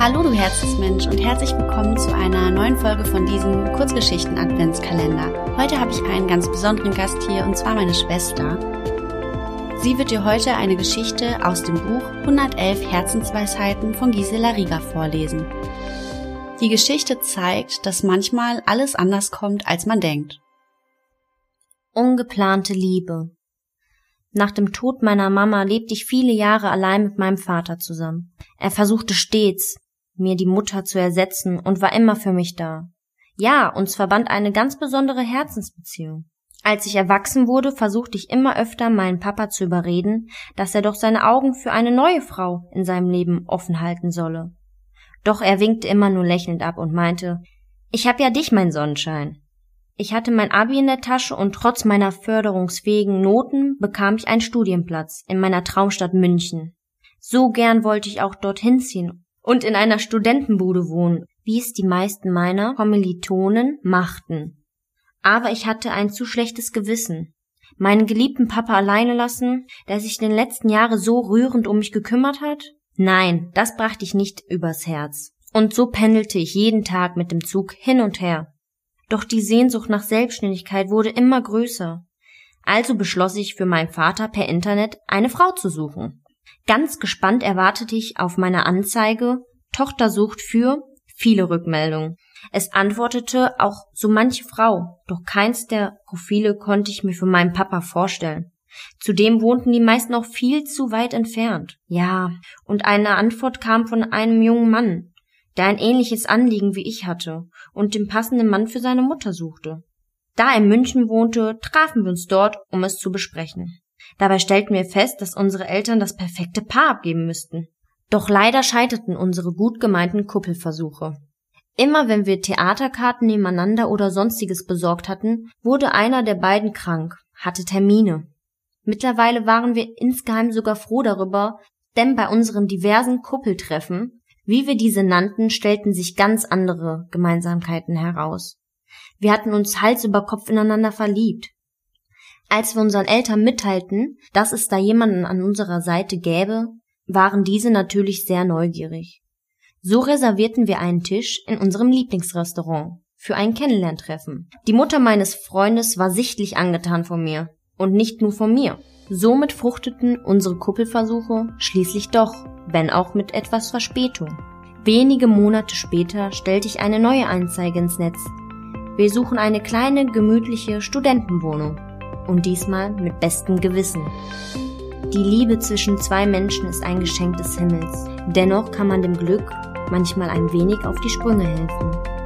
Hallo du Herzensmensch und herzlich willkommen zu einer neuen Folge von diesem Kurzgeschichten Adventskalender. Heute habe ich einen ganz besonderen Gast hier und zwar meine Schwester. Sie wird dir heute eine Geschichte aus dem Buch 111 Herzensweisheiten von Gisela Rieger vorlesen. Die Geschichte zeigt, dass manchmal alles anders kommt, als man denkt. Ungeplante Liebe. Nach dem Tod meiner Mama lebte ich viele Jahre allein mit meinem Vater zusammen. Er versuchte stets, mir die Mutter zu ersetzen und war immer für mich da. Ja, uns verband eine ganz besondere Herzensbeziehung. Als ich erwachsen wurde, versuchte ich immer öfter meinen Papa zu überreden, dass er doch seine Augen für eine neue Frau in seinem Leben offen halten solle. Doch er winkte immer nur lächelnd ab und meinte, ich hab ja dich, mein Sonnenschein. Ich hatte mein Abi in der Tasche und trotz meiner förderungsfähigen Noten bekam ich einen Studienplatz in meiner Traumstadt München. So gern wollte ich auch dorthin ziehen und in einer Studentenbude wohnen, wie es die meisten meiner Kommilitonen machten. Aber ich hatte ein zu schlechtes Gewissen. Meinen geliebten Papa alleine lassen, der sich in den letzten Jahren so rührend um mich gekümmert hat? Nein, das brachte ich nicht übers Herz. Und so pendelte ich jeden Tag mit dem Zug hin und her. Doch die Sehnsucht nach Selbstständigkeit wurde immer größer. Also beschloss ich für meinen Vater per Internet eine Frau zu suchen. Ganz gespannt erwartete ich auf meine Anzeige Tochter sucht für viele Rückmeldungen. Es antwortete auch so manche Frau, doch keins der Profile konnte ich mir für meinen Papa vorstellen. Zudem wohnten die meisten auch viel zu weit entfernt. Ja, und eine Antwort kam von einem jungen Mann, der ein ähnliches Anliegen wie ich hatte und den passenden Mann für seine Mutter suchte. Da er in München wohnte, trafen wir uns dort, um es zu besprechen. Dabei stellten wir fest, dass unsere Eltern das perfekte Paar abgeben müssten. Doch leider scheiterten unsere gut gemeinten Kuppelversuche. Immer wenn wir Theaterkarten nebeneinander oder sonstiges besorgt hatten, wurde einer der beiden krank, hatte Termine. Mittlerweile waren wir insgeheim sogar froh darüber, denn bei unseren diversen Kuppeltreffen, wie wir diese nannten, stellten sich ganz andere Gemeinsamkeiten heraus. Wir hatten uns Hals über Kopf ineinander verliebt. Als wir unseren Eltern mitteilten, dass es da jemanden an unserer Seite gäbe, waren diese natürlich sehr neugierig. So reservierten wir einen Tisch in unserem Lieblingsrestaurant für ein Kennenlerntreffen. Die Mutter meines Freundes war sichtlich angetan von mir und nicht nur von mir. Somit fruchteten unsere Kuppelversuche schließlich doch, wenn auch mit etwas Verspätung. Wenige Monate später stellte ich eine neue Anzeige ins Netz. Wir suchen eine kleine, gemütliche Studentenwohnung. Und diesmal mit bestem Gewissen. Die Liebe zwischen zwei Menschen ist ein Geschenk des Himmels. Dennoch kann man dem Glück manchmal ein wenig auf die Sprünge helfen.